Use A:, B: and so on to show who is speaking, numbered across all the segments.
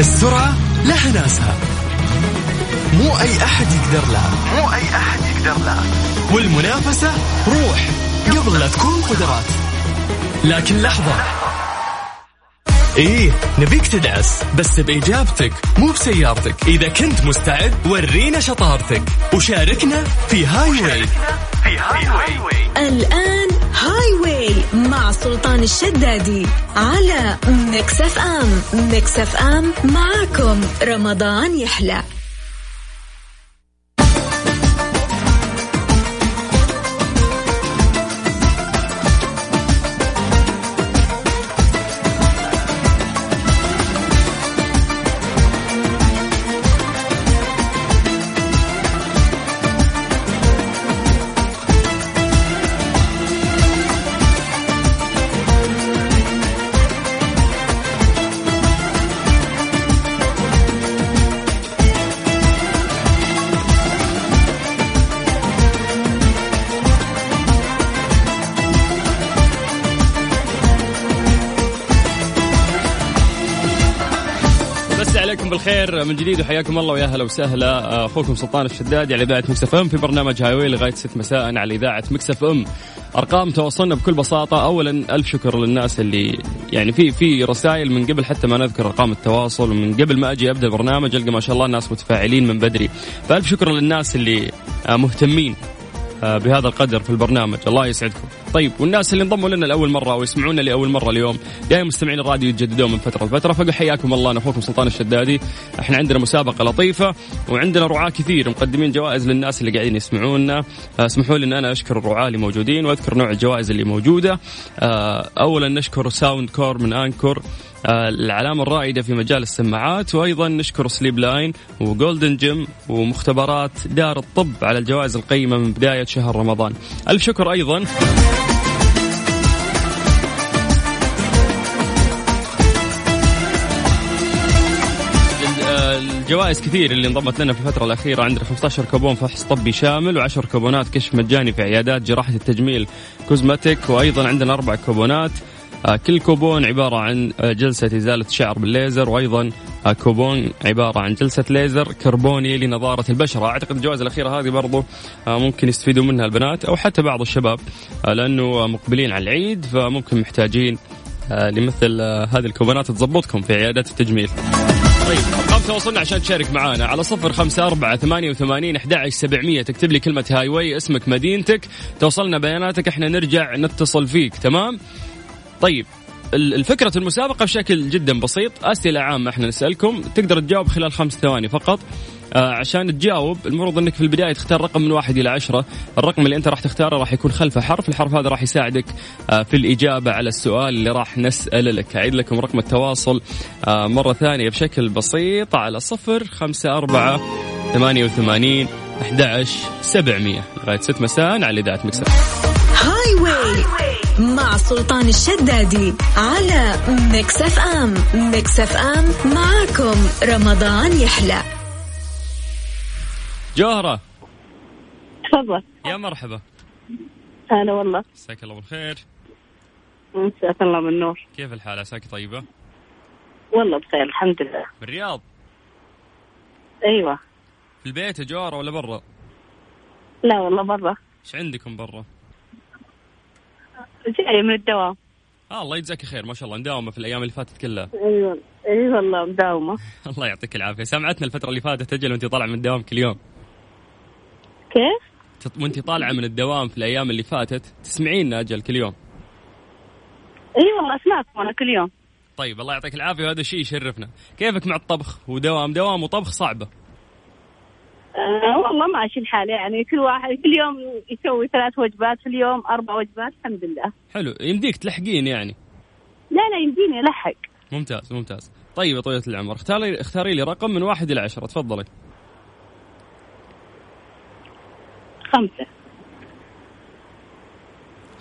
A: السرعة لها ناسها. مو أي أحد يقدر لها مو أي أحد يقدر لها والمنافسة روح قبل لا تكون قدرات. لكن لحظة. إيه نبيك تدعس بس بإجابتك مو بسيارتك. إذا كنت مستعد ورينا شطارتك. وشاركنا في Highway في
B: Highway الآن Highway مع سلطان الشدادي على ميكس اف ام. ميكس اف ام معاكم. رمضان يحلى.
C: بالخير من جديد وحياكم الله ويا هلا وسهلا. أخوكم سلطان الشدادي على إذاعة Mix FM في برنامج Highway لغاية 6 مساء على إذاعة Mix FM. أرقام تواصلنا بكل بساطة. اولا ألف شكر للناس اللي يعني في في رسائل من قبل حتى ما نذكر أرقام التواصل ومن قبل ما أجي أبدأ البرنامج ألقى ما شاء الله الناس متفاعلين من بدري. فألف شكر للناس اللي مهتمين آه، بهذا القدر في البرنامج. الله يسعدكم. طيب والناس اللي انضموا لنا لأول مرة ويسمعونا لأول مرة اليوم دائما مستمعين الراديو يتجددون من فترة لفترة. فقل حياكم الله أنا أخوكم سلطان الشدادي. إحنا عندنا مسابقة لطيفة وعندنا رعاة كثير مقدمين جوائز للناس اللي قاعدين يسمعونا. آه، اسمحوا لي إن أنا أشكر الرعاة اللي موجودين وأذكر نوع الجوائز اللي موجودة. آه، اولا نشكر Soundcore من Anker. آه، العلامة الرائدة في مجال السماعات. وأيضا نشكر Sleep Line و Golden Gym ومختبرات دار الطب على الجوائز القيمة من بداية شهر رمضان. ألف شكر أيضا. الجوائز كثير اللي انضمت لنا في الفترة الأخيرة عندنا 15 كوبون فحص طبي شامل و10 كوبونات كشف مجاني في عيادات جراحة التجميل Cosmetic وأيضا عندنا أربع كوبونات. آه، كل كوبون عبارة عن آه، جلسة إزالة الشعر بالليزر وأيضا آه، كوبون عبارة عن جلسة ليزر كربوني لنضارة البشرة. أعتقد الجوائز الأخيرة هذه برضو ممكن يستفيدوا منها البنات أو حتى بعض الشباب لأنه مقبلين على العيد فممكن محتاجين لمثل هذه الكوبونات تضبطكم في عيادات التجميل. طيب ارقام تواصلنا عشان تشارك معنا على صفر خمسة أربعة ثمانية وثمانين أحد سبعمية. تكتب لي كلمة هاي واي اسمك مدينتك. توصلنا بياناتك إحنا نرجع نتصل فيك تمام؟ طيب الفكرة المسابقة بشكل جدا بسيط. أسئلة عامة إحنا نسألكم. تقدر تجاوب خلال خمس ثواني فقط. عشان تجاوب المفروض إنك في البداية تختار رقم من واحد إلى عشرة. الرقم اللي أنت راح تختاره راح يكون خلفه حرف الحرف هذا راح يساعدك آه في الإجابة على السؤال اللي راح نسأل لك. أعيد لكم رقم التواصل آه مرة ثانية بشكل بسيط على صفر خمسة أربعة ثمانية وثمانين أحد سبعمية. لغاية ست مساء على إذاعة ميكس.
B: هاي وي مع سلطان الشدادي على Mix FM. Mix FM معاكم. رمضان يحلى.
C: جوهرة.
D: تفضل.
C: يا مرحبا.
D: هلا والله.
C: مساك الله بالخير.
D: مساك الله بالنور.
C: كيف الحال؟ عساك طيبة؟
D: والله بخير الحمد لله.
C: بالرياض؟
D: أيوه.
C: في البيت يا جوهرة ولا برا؟
D: لا والله برا.
C: إيش عندكم برا؟
D: جاي من الدوام.
C: آه الله يجزاك خير ما شاء الله مداومة في الأيام اللي فاتت كلها.
D: أيوة أي والله مداومة.
C: الله يعطيك العافية. سمعتنا الفترة اللي فاتت أجل وأنت طالعة من الدوام كل يوم.
D: كيف؟
C: وأنت طالعة من الدوام في الأيام اللي فاتت تسمعينا أجل كل يوم.
D: إي والله أسمعكم أنا كل يوم.
C: طيب الله يعطيك العافية وهذا الشيء يشرفنا. كيفك مع الطبخ؟ ودوام دوام وطبخ صعبة.
D: آه والله ماشي الحال يعني كل واحد كل يوم يسوي ثلاث وجبات في اليوم أربع وجبات الحمد لله.
C: حلو يمديك تلحقين يعني.
D: لا لا يمديني ألحق.
C: ممتاز ممتاز. طيب يا طويلة العمر اختاري اختاري لي رقم من واحد إلى عشرة تفضلي.
D: خمسة.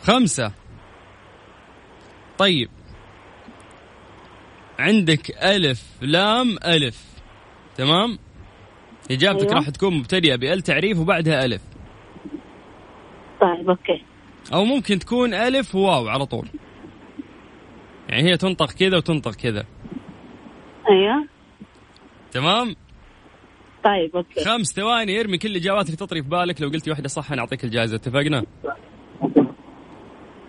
C: خمسة. طيب. عندك ألف لام ألف. تمام؟ إجابتك
D: أيوة.
C: راح تكون مبتدئة بأل تعريف وبعدها ألف.
D: طيب okay.
C: أو ممكن تكون ألف وواو على طول. يعني هي تنطق كذا وتنطق كذا.
D: أيوه.
C: تمام؟
D: طيب okay.
C: خمس ثواني ارمي كل الإجابات اللي تطري في بالك. لو قلتي واحدة صح أنا أعطيك الجائزة. اتفقنا؟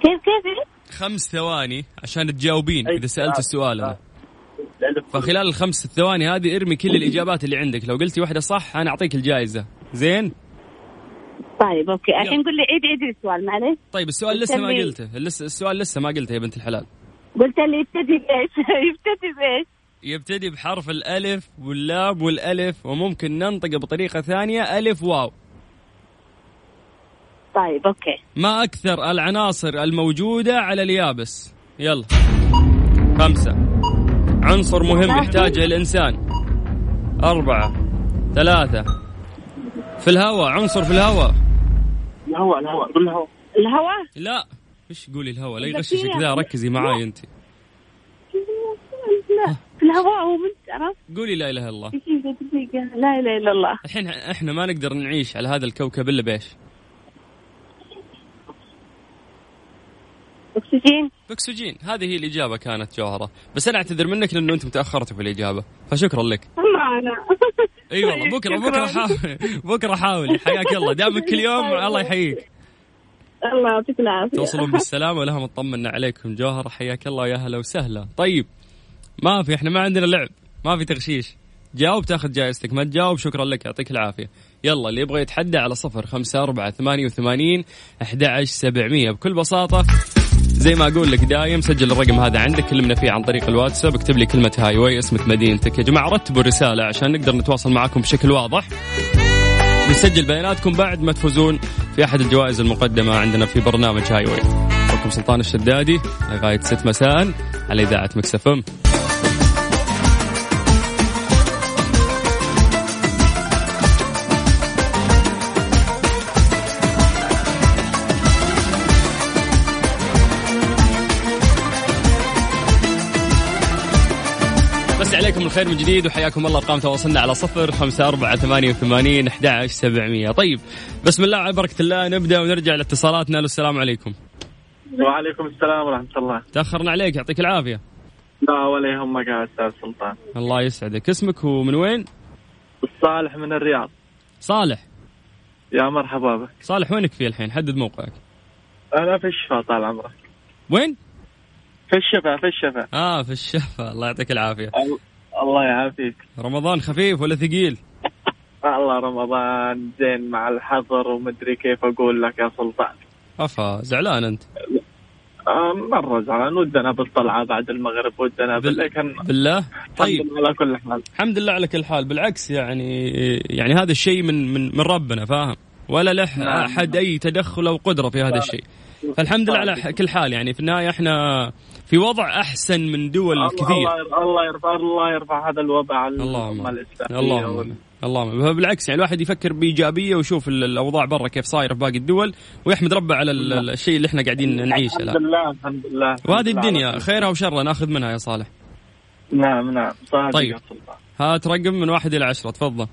D: كيف كيف؟
C: خمس ثواني عشان تجاوبين إذا سألت السؤال
E: أنا.
C: فخلال الخمس ثواني هذه ارمي كل الإجابات اللي عندك. لو قلتي واحدة صح أنا أعطيك الجائزة. زين؟
D: طيب okay. الحين قول لي عيد عيد السؤال معلش
C: طيب السؤال لسه ما قلته. لسه السؤال لسه ما قلته يا بنت الحلال.
D: قلت لي يبتدي بإيش؟ يبتدي بإيش؟
C: يبتدي بحرف الألف واللام والألف وممكن ننطق بطريقة ثانية ألف واو.
D: طيب okay.
C: ما أكثر العناصر الموجودة على اليابسة؟ يلا. خمسة. عنصر مهم يحتاجه الإنسان. أربعة. ثلاثة. في الهواء عنصر في الهواء.
E: الهواء الهواء قول الهواء.
D: الهواء؟
C: لا. إيش قولي الهواء؟ لا. يغششك ذا ركزي معاي أنت.
D: لا. الهواء هو من عرفت
C: قولي لا إله إلا الله.
D: دقيقة دقيقة لا إله إلا الله.
C: الحين إحنا ما نقدر نعيش على هذا الكوكب إلا بإيش؟
D: أكسجين.
C: باكسجين هذه هي الإجابة كانت جوهرة. بس أنا أعتذر منك لأنه أنتم تاخرتوا في الإجابة. فشكرا لك.
D: معنا
C: إي والله. بكره بكرة حاول. بكرة حاولي حياك الله. دامك كل يوم الله يحييك.
D: الله يعطيك العافية.
C: توصلون بالسلامه ولهم اطمنا عليكم جوهرة. حياك الله ويا هلا وسهلا. طيب. ما في إحنا ما عندنا لعب ما في تغشيش. جاوب تاخذ جائزتك ما تجاوب شكرا لك يعطيك العافية. يلا اللي يبغى يتحدى على صفر خمسة أربعة ثمانية وثمانين أحد سبعمية. بكل بساطة زي ما أقول لك دايم سجل الرقم هذا عندك كلمنا فيه عن طريق الواتساب اكتب لي كلمة highway اسمك مدينتك. يا جماعة رتبوا الرسالة عشان نقدر نتواصل معكم بشكل واضح. نسجل بياناتكم بعد ما تفوزون في أحد الجوائز المقدمة عندنا في برنامج highway. أخوكم سلطان الشدادي لغاية 6 مساء على إذاعة Mix FM عليكم الخير من جديد وحياكم الله ارقام تواصلنا على صفر خمسة أربعة ثمانية وثمانين أحد عشر سبعمية. طيب بسم الله على بركة الله نبدأ ونرجع لاتصالاتنا. السلام عليكم.
E: وعليكم السلام ورحمة الله.
C: تأخرنا عليك يعطيك العافية.
E: لا ولا يهمك يا أستاذ سلطان.
C: الله يسعدك. اسمك ومن وين؟
E: الصالح من الرياض.
C: صالح.
E: يا مرحبا بك.
C: صالح وينك في الحين؟ حدد موقعك.
E: أنا في الشفا طال عمرك.
C: وين؟
E: في الشفا في الشفا.
C: آه في الشفا. الله يعطيك العافية.
E: ال- الله يعافيك.
C: رمضان خفيف ولا ثقيل؟
E: الله رمضان زين مع الحظر ومدري كيف أقول لك يا سلطان.
C: أفا زعلان أنت؟
E: آه، مرة زعلان. ودنا بالطلعة بعد المغرب ودنا
C: بال-
E: لكن
C: بالله؟ طيب.
E: الحمد لله على كل حال.
C: الحمد لله على كل حال. بالعكس يعني يعني هذا الشيء من من من ربنا فاهم؟ ولا له
E: نعم.
C: أحد أي تدخل أو قدرة في هذا الشيء. فالحمد لله على كل حال يعني في النهاية إحنا في وضع أحسن من دول
E: الله
C: كثير.
E: الله يرفع الله يرفع الله يرفع هذا الوباء على
C: اللهم
E: الأمة الإسلامية.
C: اللهم اللهم بالعكس يعني الواحد يفكر بإيجابية ويشوف ال- الأوضاع برا كيف صايرة في باقي الدول ويحمد ربه على ال- ال- الشيء اللي إحنا قاعدين نعيشه
E: الحمد لله الحمد لله.
C: وهذه الدنيا خيرها وشرها ناخذ منها يا صالح.
E: نعم نعم. صادق
C: طيب. هات رقم من واحد إلى عشرة تفضل.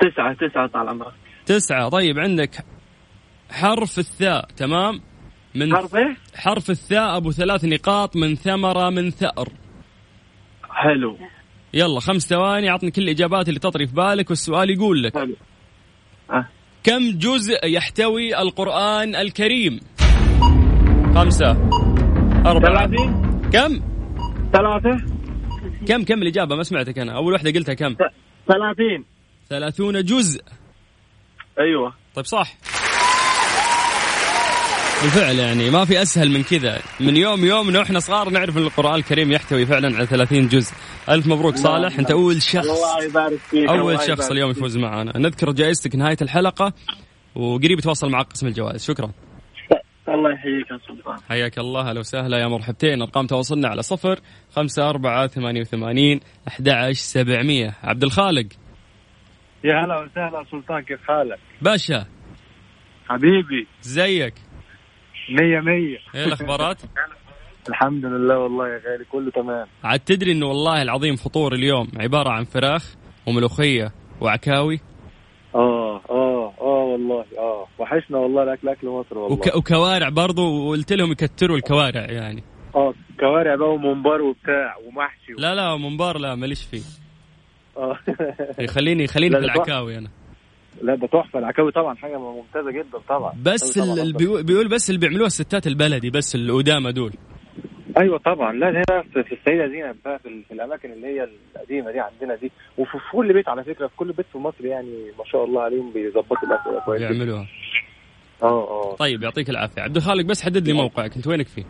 E: تسعة تسعة طال عمرك.
C: تسعة. طيب عندك حرف الثاء تمام؟ من
E: حرف إيه؟
C: حرف الثاء أبو ثلاث نقاط من ثمرة من ثأر.
E: حلو.
C: يلا خمس ثواني عطني كل الإجابات اللي تطري في بالك والسؤال يقول لك.
E: حلو. آه.
C: كم جزء يحتوي القرآن الكريم؟ خمسة. أربعة.
E: ثلاثين.
C: كم؟
E: ثلاثة.
C: كم كم الإجابة؟ ما سمعتك أنا. أول واحدة قلتها كم؟
E: ثلاثين.
C: ثلاثون جزء.
E: أيوه.
C: طيب صح. بالفعل يعني ما في أسهل من كذا. من يوم يوم وإحنا صغار نعرف إن القرآن الكريم يحتوي فعلا على 30 جزء. ألف مبروك صالح أنت أول شخص.
E: الله يبارك فيك أول
C: شخص اليوم. يفوز معنا. نذكر جائزتك نهاية الحلقة وقريب يتواصل معك قسم الجوائز. شكرا.
E: الله يحييك يا سلطان.
C: حياك الله أهلا وسهلا يا مرحبتين. أرقام تواصلنا على صفر خمسة أربعة ثمانية وثمانين أحد عشر سبعمية. عبد الخالق.
E: يا هلا وسهلا سلطان كيف حالك؟
C: باشا.
E: حبيبي.
C: زيك.
E: مية مية.
C: إيه الأخبارات؟
E: الحمد لله والله يا غالي كله تمام.
C: عاد تدري إنه والله العظيم فطور اليوم عبارة عن فراخ وملوخية وعكاوي؟
E: آه آه آه والله آه. وحشنا والله الأكل أكل مصر والله.
C: وك وكوارع برضو وقلت لهم يكتروا الكوارع يعني.
E: آه كوارع بقى وممبار وبتاع ومحشي
C: لا لا منبار لا ماليش فيه.
F: آه.
C: يخليني يخليني
F: لا،
C: في العكاوي أنا.
F: لا ده تحفة العكاوي طبعا حاجة ممتازة جدا طبعا.
C: بس
F: طبعاً.
C: ال- ال- بيقول بس اللي بيعملوها الستات البلدي بس القدامى دول.
F: أيوه طبعا. لا هنا في في السيدة زينب بقى في, في الأماكن اللي هي القديمة دي عندنا دي وفي في كل بيت على فكرة في كل بيت في مصر يعني ما شاء الله عليهم بيظبطوا الأكل كويس جداً.
C: يعملوها
F: آه آه.
C: طيب يعطيك العافية. عبد الخالق بس حدد لي موقعك. أنت وينك فيه؟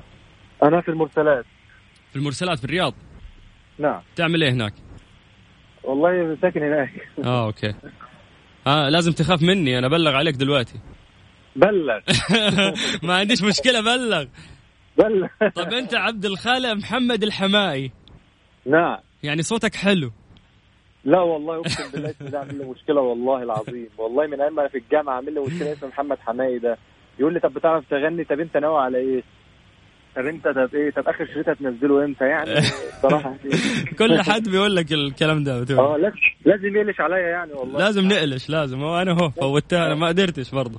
F: أنا في المرسلات.
C: في المرسلات في الرياض؟
F: نعم.
C: تعمل إيه هناك؟
F: والله ساكن هناك.
C: آه أوكي. آه لازم تخاف مني أنا بلغ عليك دلوقتي.
F: بلغ.
C: ما عنديش مشكلة بلغ.
F: بلغ.
C: طب أنت عبد الخالق محمد الحمائي
F: نعم.
C: يعني صوتك حلو.
F: لا والله أقسم بالله اسمي ده عامل لي مشكلة والله العظيم. والله من أيام ما أنا في الجامعة عامل لي مشكلة اسمه محمد حماي ده. يقول لي طب بتعرف تغني؟ طب أنت ناوي على إيه؟ طب انت طب إيه طب آخر شريط هتنزله إمتى؟ يعني بصراحة
C: كل حد بيقول لك الكلام ده بتقول.
F: آه لازم لازم يقلش عليا يعني والله.
C: لازم نقلش لازم. هو أنا هو فوتها أنا ما قدرتش برضه.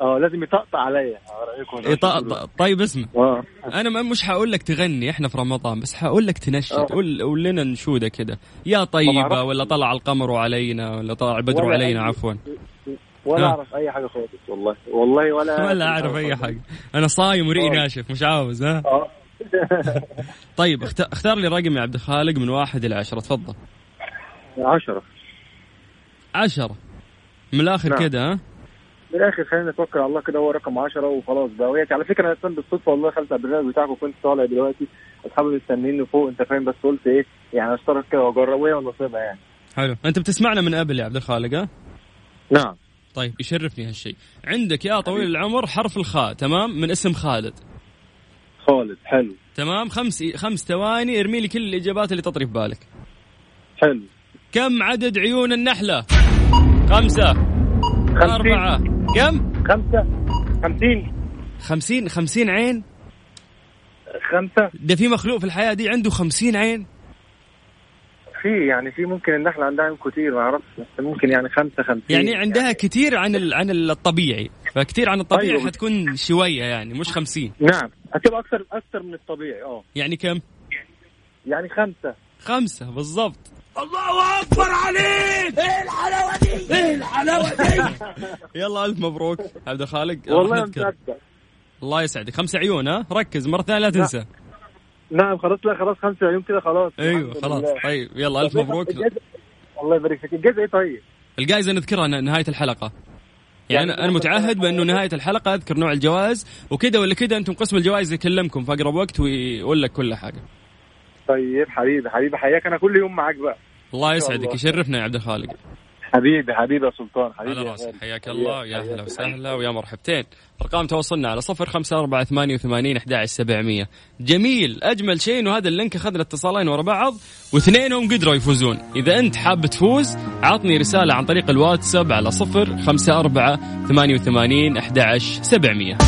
F: آه لازم يطقطق عليا على رأيكم.
C: يط- طيب اسمع.
F: آه.
C: أنا ما مش حقول لك تغني إحنا في رمضان بس حقول لك تنشد
F: آه.
C: قول قول لنا نشودة كده. يا
F: طيبة.
C: ولا طلع القمر علينا ولا طلع بدر
F: ولا
C: علينا عفوا.
F: ولا
C: ها.
F: أعرف أي حاجة خالص والله. والله ولا
C: ولا أعرف أي حاجة. أنا صايم وريقي. ناشف مش عاوز ها؟ طيب اخت- اختار لي رقم يا عبد الخالق من واحد إلى عشرة تفضل.
F: 10
C: عشرة. من الآخر
F: نعم.
C: كده ها؟
F: من الآخر خلينا نتوكل على الله كده هو رقم 10 وخلاص بقى. وهي على فكرة أنا بالصدفة والله خلت البرنامج بتاعك وكنت طالع دلوقتي. أصحابي مستنيني فوق أنت فاهم؟ بس قلت إيه يعني أشترك كده وأجرب وهي ونصيبها يعني.
C: حلو. أنت بتسمعنا من قبل يا عبد الخالق ها؟
F: نعم.
C: طيب يشرفني هالشيء. عندك يا طويل العمر حرف الخاء تمام؟ من اسم خالد.
F: خالد حلو.
C: تمام؟ خمس خمس ثواني ارمي لي كل الإجابات اللي تطري في بالك.
F: حلو.
C: كم عدد عيون النحلة؟ خمسة. أربعة. كم؟
F: خمسة. خمسين.
C: خمسين خمسين عين؟
F: خمسة.
C: ده في مخلوق في الحياة دي عنده خمسين عين؟
F: في يعني في ممكن النحلة عندها كتير ما أعرفش ممكن يعني خمسة خمسين
C: يعني عندها كثير عن ال... عن الطبيعي. فكثير عن الطبيعي
F: أيوة.
C: حتكون شوية يعني مش خمسين.
F: نعم. هتبقى أكثر أكثر من الطبيعي آه.
C: يعني كم؟
F: يعني خمسة.
C: خمسة بالضبط. يلا ألف مبروك. عبد الخالق
F: والله. مصدق
C: الله يسعدك. خمسة عيون ها؟ ركز مرة ثانية لا. تنسى.
F: نعم خلاص لا خلاص خمسة يوم كده خلاص. أيوه
C: خلاص. طيب يلا ألف مبروك.
F: الجائزة- الله يبارك فيك. الجائزة إيه طيب؟
C: الجائزة نذكرها نهاية الحلقة. يعني أنا- أنا متعهد بأنه نهاية الحلقة أذكر نوع الجوائز. وكذا ولا كذا أنتم قسم الجوائز يكلمكم في أقرب وقت ويقول لك كل حاجة.
F: طيب حبيبي حبيبي حياك. أنا كل يوم معاك بقى.
C: الله يسعدك. يشرفنا يا عبد الخالق.
F: حبيبي حبيبي يا سلطان حبيبي
C: على
F: يا
C: راسي. حياك الله. يا. أهلا وسهلا. ويا مرحبتين. ارقام تواصلنا على صفر خمسة أربعة ثمانية وثمانين أحد سبعمية. جميل. أجمل شيء إنه هذا اللينك أخذنا اتصالين ورا بعض واثنينهم قدروا يفوزون. إذا أنت حاب تفوز عطني رسالة عن طريق الواتساب على صفر خمسة أربعة ثمانية وثمانين أحد سبعمية.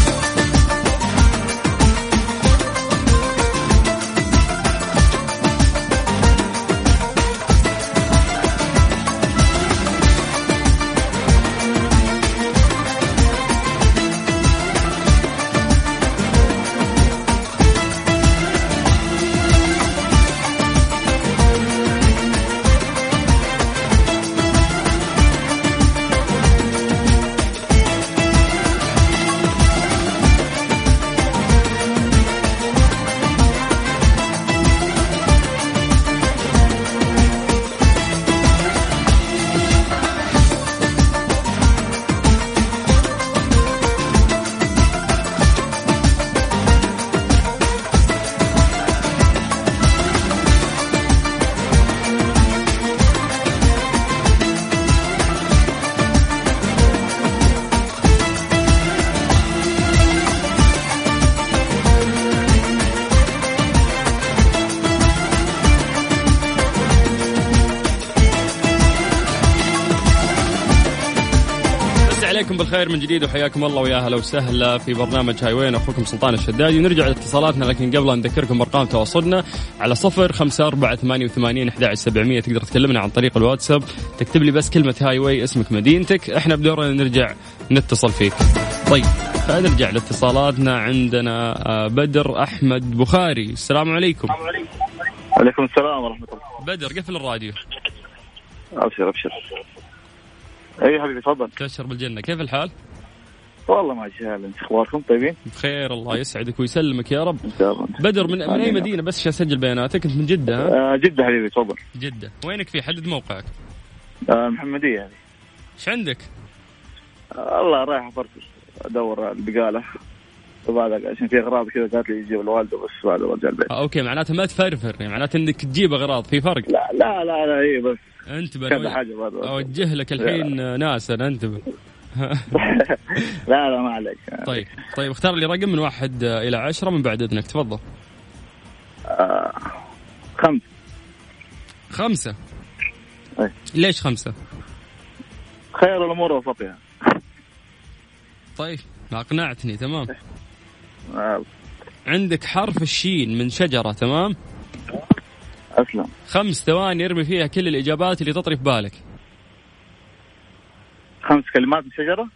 C: بالخير من جديد وحياكم الله ويا أهلا وسهلا في برنامج هاي وين أخوكم سلطان الشدادي. ونرجع لاتصالاتنا لكن قبل أن نذكركم ارقام تواصلنا على صفر خمسة أربعة ثمانية وثمانين أحد سبعمية. تقدر تكلمنا عن طريق الواتساب. تكتب لي بس كلمة هاي واي اسمك مدينتك. إحنا بدورنا نرجع نتصل فيك. طيب فنرجع لاتصالاتنا. عندنا آه، بدر أحمد بخاري. السلام عليكم.
E: عليكم السلام ورحمة الله.
C: بدر قفل الراديو.
F: أبشر أبشر. اي حبيبي تفضل.
C: تبشر بالجنة. كيف الحال؟
F: والله ماشي حال انت اخباركم؟ طيبين؟
C: بخير الله يسعدك ويسلمك يا رب.
F: إن شاء الله.
C: بدر من, من
F: أي.
C: مدينة بس عشان أسجل بياناتك؟ أنت من جدة ها؟
F: آه جدة حبيبي تفضل.
C: جدة. وينك في حدد موقعك؟
F: آه المحمدية هذه
C: إيش عندك؟
F: آه الله رايح افرفش أدور على البقالة وبعد عشان في اغراض كذا قالت لي يجيب الوالدة بس بعد برجع البيت.
C: آه أوكي معناته ما تفرفر يعني معناته إنك تجيب أغراض في فرق؟
F: لا لا لا لا هي بس
C: انتبه
F: كذا حاجة بعد
C: أوجه لك الحين ناس أنا انتبه
F: لا لا ما عليك.
C: طيب طيب اختار لي رقم من واحد إلى عشرة من بعد إذنك تفضل.
F: آه خمس
C: خمسة؟
F: أي.
C: ليش خمسة؟
F: خير الأمور وسطها
C: طيب أقنعتني تمام. عندك حرف الشين من شجرة تمام؟
F: أسلم.
C: خمس ثواني ارمي فيها كل الإجابات اللي تطري في بالك.
F: خمس كلمات من شجرة؟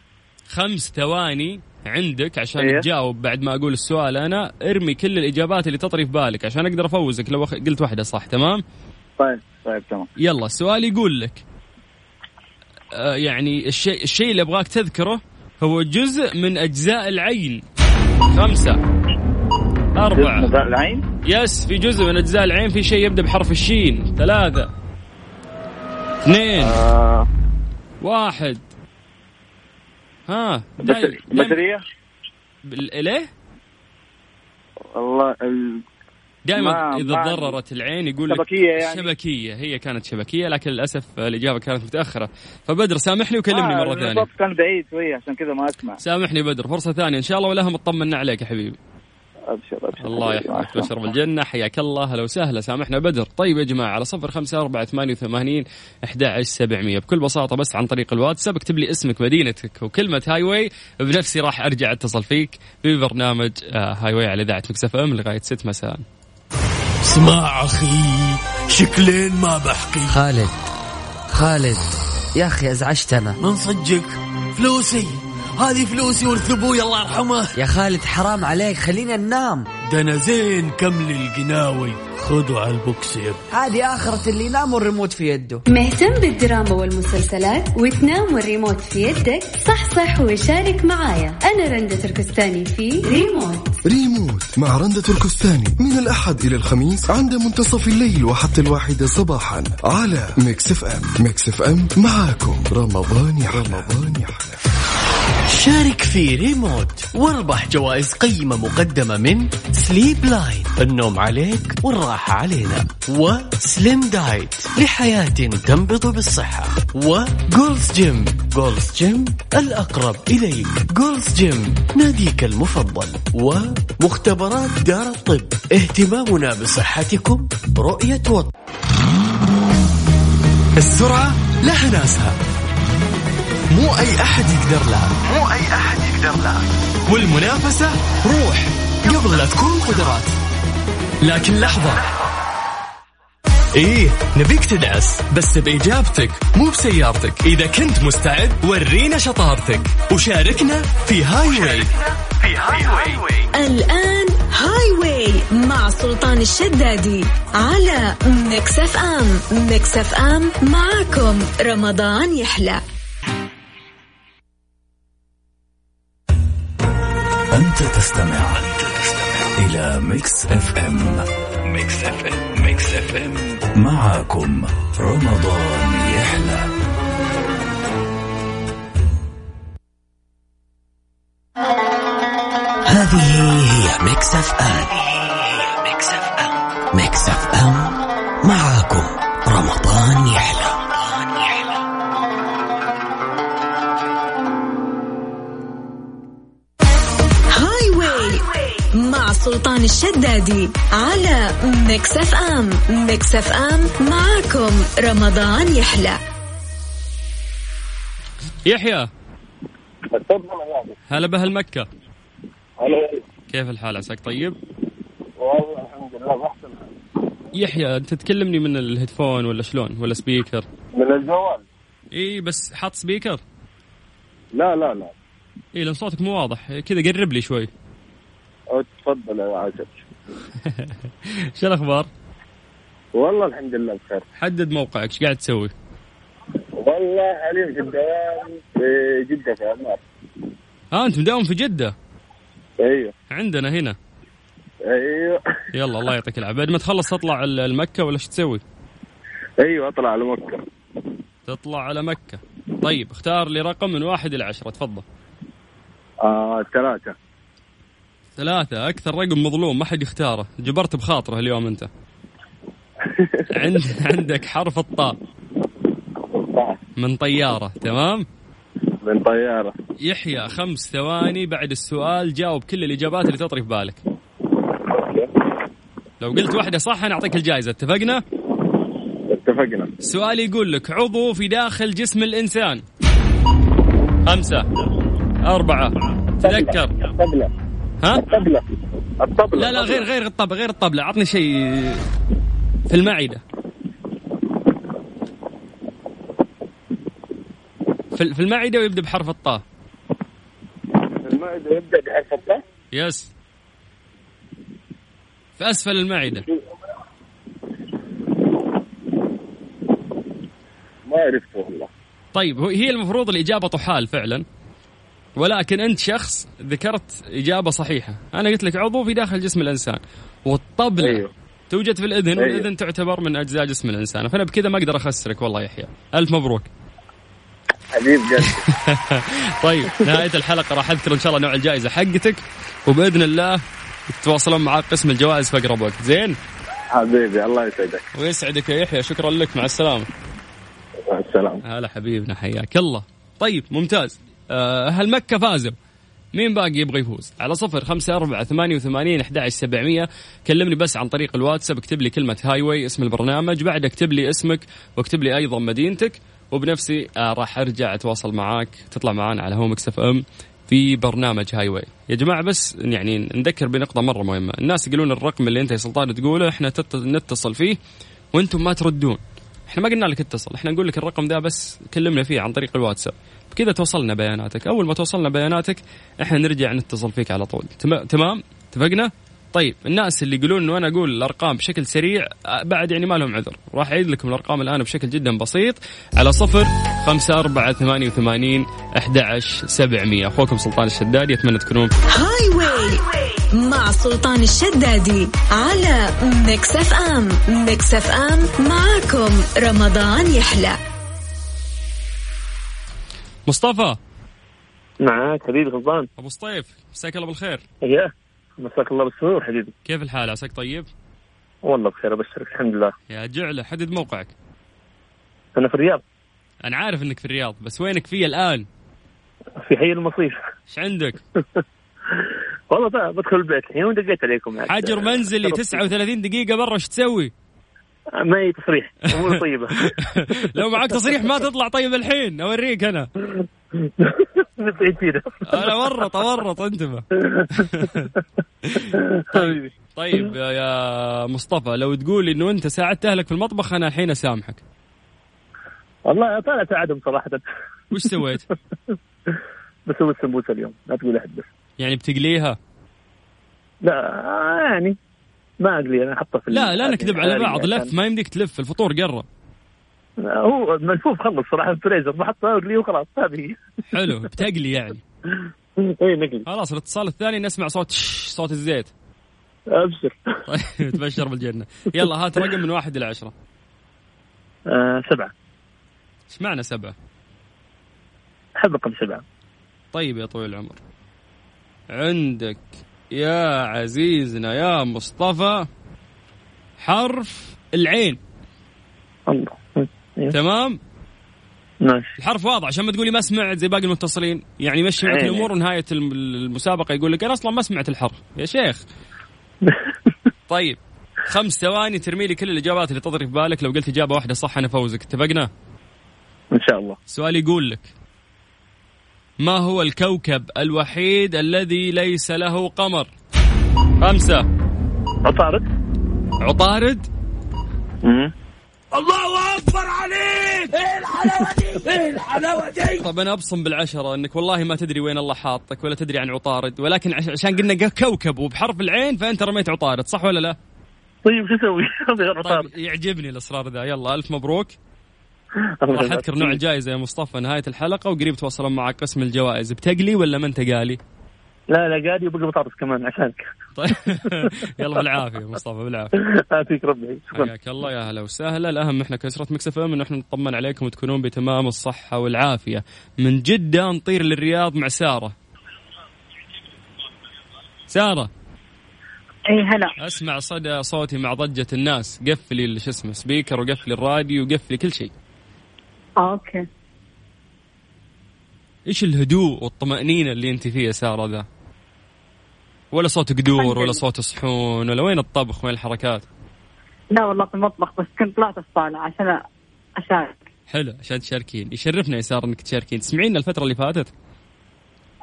C: خمس ثواني عندك عشان
F: إيه.
C: تجاوب بعد ما أقول السؤال أنا. ارمي كل الإجابات اللي تطري في بالك عشان أقدر أفوزك لو قلت واحدة صح تمام؟
F: طيب طيب تمام.
C: يلا السؤال يقول لك آه يعني الشيء الشيء اللي أبغاك تذكره هو جزء من أجزاء العين. خمسة. أربعة.
F: جزء العين؟
C: يس في جزء من أجزاء العين في شيء يبدأ بحرف الشين. ثلاثة. اثنين.
F: آه.
C: واحد. ها
F: بس بشريه
C: بال- ليه؟
F: والله ال-
C: دائما
F: ما- إذا
C: تضررت العين يقول لك
F: شبكية يعني.
C: شبكية هي كانت شبكية لكن للأسف الإجابة كانت متأخرة. فبدر سامحني وكلمني
F: آه
C: مرة ثانية.
F: الصوت كان بعيد شوية عشان كذا ما أسمع.
C: سامحني بدر فرصة ثانية. إن شاء الله ولها مطمنا عليك يا حبيبي.
F: أبشر أبشر.
C: الله يحفظك. بشر بالجنة حياك الله. هلا وسهلا. سامحنا بدر. طيب يا جماعة على صفر خمسة أربعة ثمانية وثمانين أحد سبعمية. بكل بساطة بس عن طريق الواتساب اكتب لي اسمك مدينتك وكلمة highway بنفسي راح أرجع أتصل فيك في برنامج آه، هاي واي على إذاعة Mix FM لغاية ست مساء.
A: اسمع أخي شكلين ما بحكي.
G: خالد خالد يا أخي أزعجتنا.
A: من صدقك فلوسي هذه فلوسي ورث أبوي الله يرحمه.
G: يا خالد حرام عليك خلينا ننام.
A: ده أنا زين كمل القناوي خذوا على البوكس يب
G: هذه آخرة اللي ينام والريموت في يده.
H: مهتم بالدراما والمسلسلات وتنام والريموت في يدك؟ صح صح وشارك معايا. أنا رندة تركستاني في ريموت.
I: ريموت مع رندة تركستاني من الأحد إلى الخميس عند منتصف الليل وحتى الواحدة صباحا على Mix FM. Mix FM معاكم. رمضان يحلى. رمضان يحلى.
A: شارك في ريموت واربح جوائز قيمة مقدمة من Sleep Line النوم عليك والراحة علينا. و Slim Diet لحياة تنبض بالصحة. و Gold's Gym Gold's Gym الأقرب إليك. Gold's Gym ناديك المفضل. ومختبرات دار الطب. اهتمامنا بصحتكم رؤية وطن السرعة لها ناسها مو أي أحد يقدر لها مو أي أحد يقدر لها والمنافسة روح. قبل لا تكون قدرات. لكن لحظة. إيه نبيك تدعس بس بإجابتك مو بسيارتك. إذا كنت مستعد ورينا شطارتك. وشاركنا في Highway في Highway
B: الآن Highway مع سلطان الشدادي على Mix FM. Mix FM معاكم. رمضان يحلى.
J: أنت تستمع إلى Mix FM. Mix FM Mix FM. معاكم رمضان يحلى. هذه هي Mix FM. Mix FM. Mix FM. معاكم رمضان يحلى.
B: سلطان الشدادي على Mix FM. Mix FM معاكم. رمضان يحلى.
C: يحيى.
F: تفضل.
C: هلا بأهل مكة.
F: هلا.
C: كيف الحال؟ عساك طيب؟
F: والله الحمد لله بحسن
C: يحيى أنت تكلمني من ال headphone ولا شلون؟ ولا speaker؟
F: من الجوال.
C: إي بس حاط speaker؟
F: لا لا لا.
C: إي لأن صوتك مو واضح. كذا قرب لي شوي.
F: تفضل يا عجب
C: شو الأخبار؟
F: والله الحمد لله بخير.
C: حدد موقعك إيش قاعد تسوي؟
F: والله حاليا في الدوام في جدة في عمان
C: ها انت مداوم في جدة؟
F: أيوه.
C: عندنا هنا.
F: أيوه.
C: يلا الله يعطيك العافية. بعد ما تخلص تطلع ال- المكة ولا إيش تسوي؟
F: أيوه أطلع على مكة.
C: تطلع على مكة. طيب اختار لي رقم من واحد إلى عشرة تفضل.
F: آه ثلاثة.
C: ثلاثة أكثر رقم مظلوم ما حد يختاره. جبرت بخاطره اليوم أنت. عند عندك حرف الطاء. من طيارة تمام؟
F: من طيارة.
C: يحيى خمس ثواني. بعد السؤال جاوب كل الإجابات اللي تطري في بالك لو قلت واحدة صح أنا أعطيك الجائزة. اتفقنا؟
F: اتفقنا.
C: السؤال يقول لك عضو في داخل جسم الإنسان. خمسة أربعة تذكر. ها؟
F: الطبلة. الطبلة.
C: لا لا غير غير الطبلة غير الطبلة. عطني شيء في المعدة. في في المعدة ويبدأ بحرف الطاء.
F: المائدة يبدأ بحرف الطاء؟
C: يس. في أسفل المعدة.
F: ما عرفت والله.
C: طيب هي المفروض الإجابة طحال فعلا. ولكن أنت شخص ذكرت إجابة صحيحة. أنا قلت لك عضو في داخل جسم الإنسان. والطبلة
F: أيوه.
C: توجد في الأذن
F: أيوه.
C: والأذن تعتبر من أجزاء جسم الإنسان. فأنا بكذا ما أقدر أخسرك والله يحيى ألف مبروك.
F: حبيب قلبي
C: طيب نهاية الحلقة راح أذكر إن شاء الله نوع الجائزة حقتك وبإذن الله يتواصلون معك قسم الجوائز في أقرب وقت. زين؟
F: حبيبي الله يسعدك.
C: ويسعدك يا يحيى شكرا لك. مع السلامة.
F: مع السلامة.
C: هلا حبيبنا حياك الله. طيب ممتاز. أهل مكة فازوا مين باقي يبغى يفوز؟ على صفر خمسة أربعة ثمانية وثمانين أحد سبعمية. كلمني بس عن طريق الواتساب اكتب لي كلمة highway اسم البرنامج بعد اكتب لي اسمك واكتب لي أيضا مدينتك وبنفسي آه راح أرجع أتواصل معاك تطلع معانا على هوا Mix FM في برنامج Highway. يا جماعة بس يعني نذكر بنقطة مرة مهمة. الناس يقولون الرقم اللي أنت يا سلطان تقوله إحنا نتصل فيه وأنتم ما تردون. إحنا ما قلنا لك اتصل إحنا نقول لك الرقم ده بس كلمنا فيه عن طريق الواتساب. بكذا توصلنا بياناتك. أول ما توصلنا بياناتك إحنا نرجع نتصل فيك على طول. تم- تمام؟ اتفقنا؟ طيب الناس اللي يقولون إنه أنا أقول الأرقام بشكل سريع آه، بعد يعني ما لهم عذر. راح أعيد لكم الأرقام الآن بشكل جدا بسيط. على صفر خمسة أربعة ثمانية وثمانين أحد سبعمية. أخوكم سلطان الشدادي أتمنى تكونون
B: هاي واي مع سلطان الشدادي على Mix FM Mix FM معاكم. رمضان يحلى.
C: مصطفى.
K: معاك حبيبي غضبان.
C: أبو سطيف مساك الله بالخير.
K: يا مساك الله بالسرور حبيبي.
C: كيف الحال؟ عساك طيب؟
K: والله بخير أبشرك الحمد لله.
C: يا جعلة حدد موقعك.
K: أنا في الرياض.
C: أنا عارف إنك في الرياض بس وينك فيه الآن؟
K: في حي المصيف.
C: إيش عندك؟
K: والله بدخل البيت الحين ودقيت عليكم.
C: حجر منزلي 39 دقيقة برا إيش تسوي؟
K: ما هي تصريح. أمور طيبة.
C: لو معك تصريح ما تطلع طيب الحين
K: أوريك أنا.
C: أنا ورط ورط انتبه. طيب طيب يا- مصطفى لو تقول إنه أنت ساعدت أهلك في المطبخ أنا الحين أسامحك.
K: والله طالع ساعدهم صراحة.
C: وش سويت؟
K: بسوي السمبوسة اليوم لا تقول أحد بس.
C: يعني بتقليها؟
K: لا يعني ما اقلي أنا احطه في
C: لا لا نكذب على بعض
K: عشان-
C: لف ما يمديك تلف الفطور قرب.
K: هو ملفوف خلص صراحة الفريزر بحطه اقلي وخلاص هذه.
C: حلو بتقلي يعني.
K: اي نقلي.
C: خلاص الاتصال الثاني نسمع صوت صوت الزيت.
K: أبشر.
C: طيب تبشر بالجنة. يلا هات رقم من واحد إلى عشرة.
K: آه سبعة.
C: إيش معنى سبعة؟
K: احب رقم سبعة.
C: طيب يا طويل العمر. عندك يا عزيزنا يا مصطفى حرف العين.
K: الله.
C: تمام؟
K: ماشي
C: الحرف واضح عشان ما تقولي ما سمعت زي باقي المتصلين. يعني مشي معك. الأمور ونهايه الم- المسابقة يقول لك أنا أصلا ما سمعت الحرف. يا شيخ. طيب. خمس ثواني ترمي لي كل الإجابات اللي تضرب في بالك. لو قلت إجابة واحدة صح أنا فوزك. اتفقنا؟
K: إن شاء الله.
C: السؤال يقول لك ما هو الكوكب الوحيد الذي ليس له قمر؟ خمسة.
K: عطارد.
C: عطارد؟
A: الله أكبر عليك! إيه الحلاوة دي؟ إيه الحلاوة دي؟
C: طب أنا أبصم بالعشرة إنك والله ما تدري وين الله حاطك ولا تدري عن عطارد ولكن عش- عشان قلنا كوكب وبحرف العين فأنت رميت عطارد صح ولا لا؟
K: طيب شو أسوي؟ هذا غير عطارد.
C: طيب يعجبني الإصرار ذا. يلا ألف مبروك. راح أذكر نوع الجائزه يا مصطفى نهاية الحلقة وقريب توصلون مع قسم الجوائز. بتقلي ولا ما أنت قالي؟
K: لا لا قاعد وبقى بطاطس كمان عشانك.
C: طيب. يلا بالعافية مصطفى بالعافية.
K: يعطيك ربي. شكرا.
C: حياك الله يا هلا وسهلا. الأهم إحنا كأسرة Mix FM إنه إحنا نطمن عليكم وتكونون بتمام الصحة والعافية. من جدة نطير للرياض مع سارة. سارة.
D: إي هلا.
C: أسمع صدى صوتي مع ضجة الناس. قفلي شو اسمه speaker وقفلي الراديو وقفلي كل شيء.
D: okay.
C: إيش الهدوء والطمأنينة اللي أنت فيها سارة ذا؟ ولا صوت قدور ولا صوت صحون ولا وين الطبخ وين الحركات؟
D: لا والله في المطبخ بس كنت طلعت الصالة عشان أشارك.
C: حلو عشان تشاركين. يشرفنا يا سارة إنك تشاركين. تسمعينا الفترة اللي فاتت؟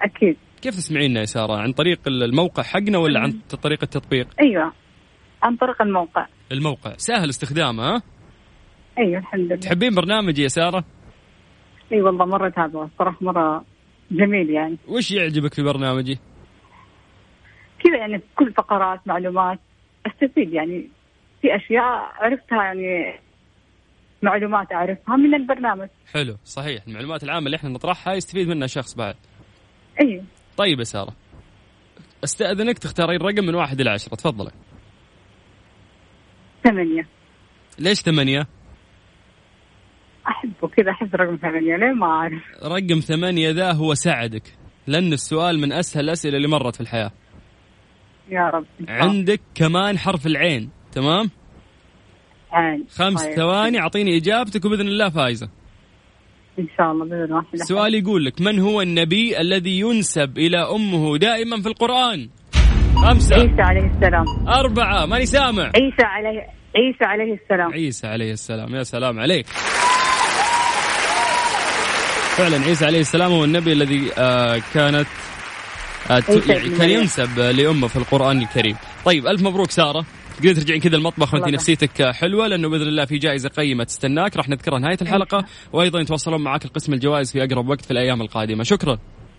D: أكيد.
C: كيف تسمعينا يا سارة؟ عن طريق الموقع حقنا ولا عن طريق التطبيق؟
D: أيوة عن طريق الموقع.
C: الموقع. سهل استخدامه ها؟
D: أيوة الحمد لله.
C: تحبين برنامجي يا سارة؟
D: إي والله مرة تابعه الصراحة مرة جميل يعني.
C: وش يعجبك في برنامجي؟
D: كذا يعني كل فقرات معلومات أستفيد يعني. في أشياء عرفتها يعني معلومات أعرفها من البرنامج.
C: حلو صحيح. المعلومات العامة اللي إحنا نطرحها يستفيد منها شخص بعد.
D: أيوة
C: طيب يا سارة أستأذنك تختارين رقم من واحد إلى عشرة تفضلي.
D: ثمانية.
C: ليش ثمانية؟
D: أحبه كذا أحب رقم ثمانية ليه ما أعرف؟
C: رقم ثمانية ذا هو سعدك لأن السؤال من أسهل الأسئلة اللي مرت في الحياة.
D: يا رب.
C: عندك كمان حرف العين تمام؟
D: عين
C: خمس
D: طيب.
C: ثواني أعطيني إجابتك وبإذن الله فايزة.
D: إن شاء الله بإذن واحد
C: السؤال يقول لك من هو النبي الذي ينسب إلى أمه دائما في القرآن؟ خمسة.
D: عيسى عليه السلام.
C: أربعة. ماني سامع
D: عيسى عليه عيسى عليه السلام.
C: عيسى عليه السلام. يا سلام عليك. فعلا عيسى عليه السلام هو النبي الذي آه كانت آه يعني كان. ينسب لأمة في القرآن الكريم. طيب ألف مبروك سارة. تقدر ترجعين كذا المطبخ وانت نفسيتك حلوة لأنه بإذن الله في جائزة قيمة تستناك. راح نذكرها نهاية الحلقة وأيضا يتواصلون معك القسم الجوائز في أقرب وقت في الأيام القادمة. شكرا.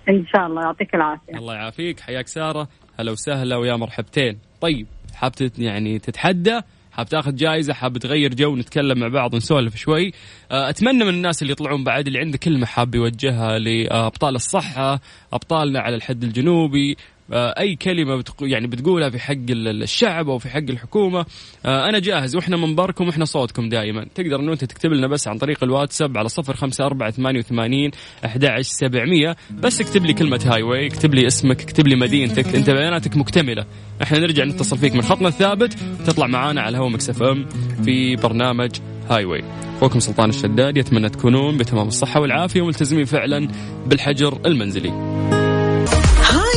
D: إن شاء الله. يعطيك العافية.
C: الله يعافيك. حياك سارة. هلا وسهلا ويا مرحبتين. طيب حاب تت- يعني تتحدى؟ حاب تاخذ جائزة حاب تغير جو نتكلم مع بعض ونسولف شوي. آه، أتمنى من الناس اللي يطلعون بعد اللي عنده كلمة حاب يوجهها لأبطال الصحة أبطالنا على الحد الجنوبي آه، أي كلمة بتقو يعني بتقولها في حق ال- الشعب أو في حق الحكومة آه، أنا جاهز. وإحنا منبركم وإحنا صوتكم دائما. تقدر أنه أنت تكتب لنا بس عن طريق الواتساب على صفر خمسة أربعة ثمانية وثمانين أحد عشر سبعمية. بس اكتب لي كلمة Highway اكتب لي اسمك اكتب لي مدينتك. أنت بياناتك مكتملة. إحنا نرجع نتصل فيك من خطنا الثابت تطلع معانا على هوا Mix FM في برنامج Highway أخوكم سلطان الشدادي يتمنى تكونون بتمام الصحة والعافية وملتزمين فعلا بالحجر المنزلي.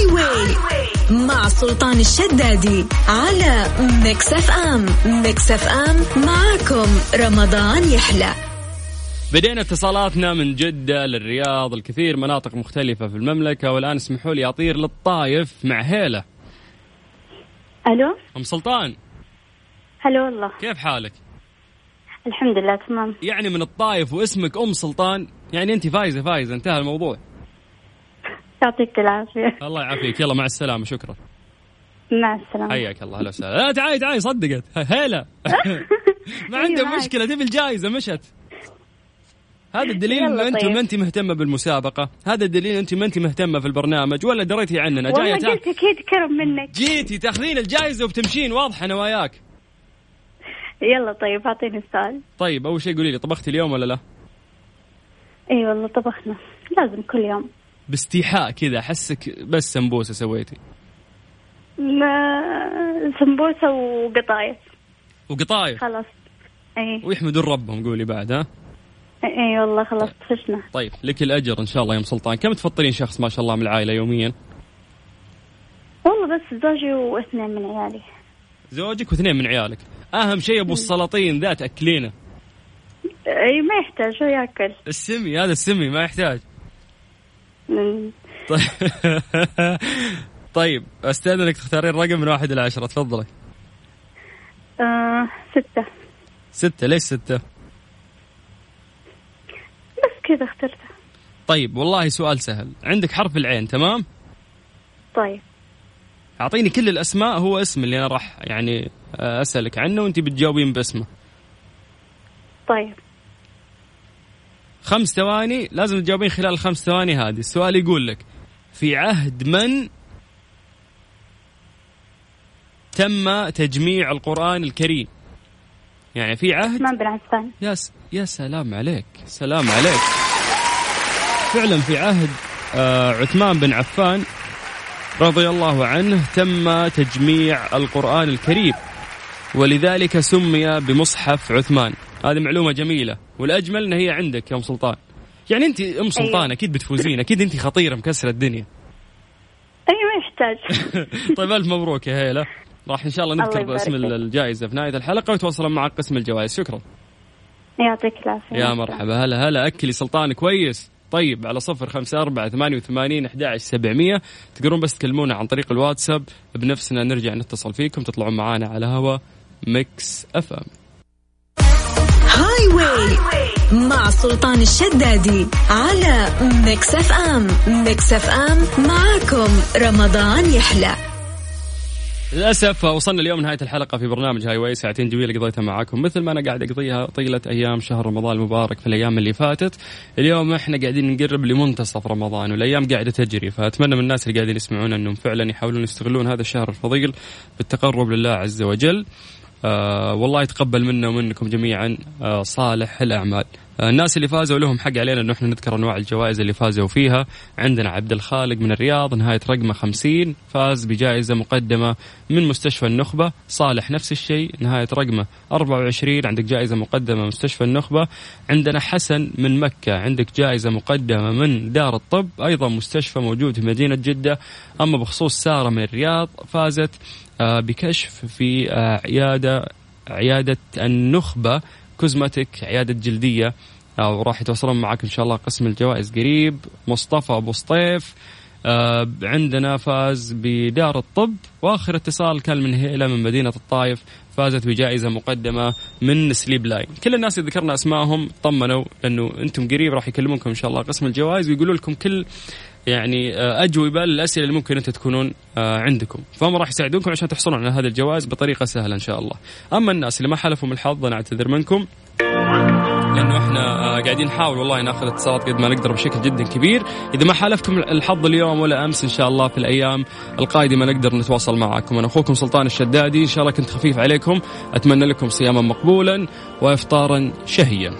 B: Highway مع سلطان الشدادي على Mix FM Mix FM معاكم. رمضان يحلى.
C: بدينا اتصالاتنا من جدة للرياض. الكثير مناطق مختلفة في المملكة والآن اسمحوا لي أطير للطايف مع هيلة.
L: ألو؟
C: أم سلطان.
L: هلا والله.
C: كيف حالك؟
L: الحمد لله تمام.
C: يعني من الطايف واسمك أم سلطان يعني أنت فايزة فايزة انتهى الموضوع.
L: يعطيك العافية.
C: الله يعافيك. يلا مع السلامة. شكرا.
L: مع السلامة.
C: حياك الله. هلا وسهلا. لا تعالي تعالي صدقت. هيلا ما عنده
L: معك.
C: مشكلة. تبي الجائزة؟ مشت. هذا الدليل انه أنت
L: طيب.
C: ما أنت مهتمة بالمسابقة، هذا الدليل أنت ما أنت مهتمة في البرنامج. ولا دريتي عننا؟ جاية
L: والله. قلت أكيد كرم منك.
C: جيتي تاخذين الجائزة وبتمشين واضحة نواياك.
L: يلا طيب أعطيني السؤال.
C: طيب أول شيء قولي لي طبختي اليوم ولا لا؟
L: إي والله طبخنا. لازم كل يوم.
C: باستيحاء كذا أحسك بس سمبوسة سويتي؟
L: ما- سمبوسة وقطايف.
C: وقطايف؟
L: خلاص. اي
C: ويحمدون ربهم قولي بعد ها؟
L: اي والله خلاص طفشنا
C: طيب لك الأجر إن شاء الله يا أم سلطان، كم تفطرين شخص ما شاء الله من العائلة يوميا؟
L: والله بس زوجي واثنين من عيالي.
C: زوجك واثنين من عيالك، أهم شيء أبو السلاطين ذا تاكلينه.
L: اي ما يحتاج هو يأكل.
C: السمي هذا السمي ما يحتاج. طيب طيب. استاذنك تختارين رقم من واحد إلى عشرة تفضلي.
L: آه ستة.
C: ستة ليش ستة؟
L: بس كذا اخترته
C: طيب والله سؤال سهل. عندك حرف العين تمام؟
L: طيب.
C: أعطيني كل الأسماء هو اسم اللي أنا راح يعني أسألك عنه وانت بتجاوبين باسمه.
L: طيب.
C: خمس ثواني لازم تجاوبين خلال الخمس ثواني هذه. السؤال يقول لك في عهد من تم تجميع القرآن الكريم؟ يعني في عهد؟
L: عثمان بن عفان.
C: يا سلام عليك سلام عليك. فعلا في عهد آه عثمان بن عفان رضي الله عنه تم تجميع القرآن الكريم ولذلك سمي بمصحف عثمان. هذه معلومة جميلة. والأجمل أن هي عندك يا أم سلطان. يعني أنت أم سلطان
L: أيوة.
C: أكيد بتفوزين أكيد أنت خطيرة مكسرة الدنيا.
L: اي ما يحتاج.
C: طيب ألف مبروك يا هيلة. راح إن شاء الله نذكر اسم
L: فيك.
C: الجائزة في نهاية الحلقة وتوصل معك قسم الجوائز. شكرا.
L: يعطيك العافية.
C: يا مرحبا. هلا هلا. أكلي سلطان كويس. طيب على صفر خمسة أربعة ثمانية وثمانين أحد سبعمية. تقدرون بس تكلمونا عن طريق الواتساب. بنفسنا نرجع نتصل فيكم. تطلعون معانا على هوا Mix
B: FM. Highway مع سلطان الشدادي على Mix FM Mix FM معاكم. رمضان يحلى.
C: للأسف وصلنا اليوم نهايه الحلقة في برنامج Highway ساعتين جميله قضيتها معاكم. مثل ما أنا قاعد أقضيها طيلة أيام شهر رمضان المبارك في الأيام اللي فاتت. اليوم إحنا قاعدين نقرب لمنتصف رمضان والأيام قاعدة تجري. فأتمنى من الناس اللي قاعدين يسمعونا إنهم فعلا يحاولون يستغلون هذا الشهر الفضيل بالتقرب لله عز وجل. والله يتقبل منا ومنكم جميعا آه صالح الأعمال. آه الناس اللي فازوا لهم حق علينا إنه إحنا نذكر أنواع الجوائز اللي فازوا فيها. عندنا عبد الخالق من الرياض نهاية رقمه 50 فاز بجائزة مقدمة من مستشفى النخبة. صالح نفس الشيء نهاية رقمه 24 عندك جائزة مقدمة من مستشفى النخبة. عندنا حسن من مكة عندك جائزة مقدمة من دار الطب أيضا مستشفى موجود في مدينة جدة. أما بخصوص سارة من الرياض فازت آه، بكشف في آه، عيادة عيادة النخبة كوزمتيك عيادة جلدية. أو راح يتواصلون معك إن شاء الله قسم الجوائز قريب. مصطفى أبو سطيف آه، عندنا فاز بدار الطب. وآخر اتصال كان من هيلة من مدينة الطايف فازت بجائزة مقدمة من سليب لاين. كل الناس اللي ذكرنا أسمائهم طمنوا لأنه أنتم قريب راح يكلمونكم إن شاء الله قسم الجوائز ويقولوا لكم كل يعني آه، أجوبة للأسئلة اللي ممكن أنتم تكونون آه، عندكم. فهم راح يساعدونكم عشان تحصلون على هذا الجوائز بطريقة سهلة إن شاء الله. أما الناس اللي ما من الحظ أنا أعتذر منكم. لأنه إحنا آه، قاعدين نحاول والله ناخذ اتصالات قد ما نقدر بشكل جدا كبير. إذا ما حالفكم الحظ اليوم ولا أمس إن شاء الله في الأيام القادمة نقدر نتواصل معكم أنا أخوكم سلطان الشدادي. إن شاء الله كنت خفيف عليكم. أتمنى لكم صياما مقبولا وافطارا شهيا.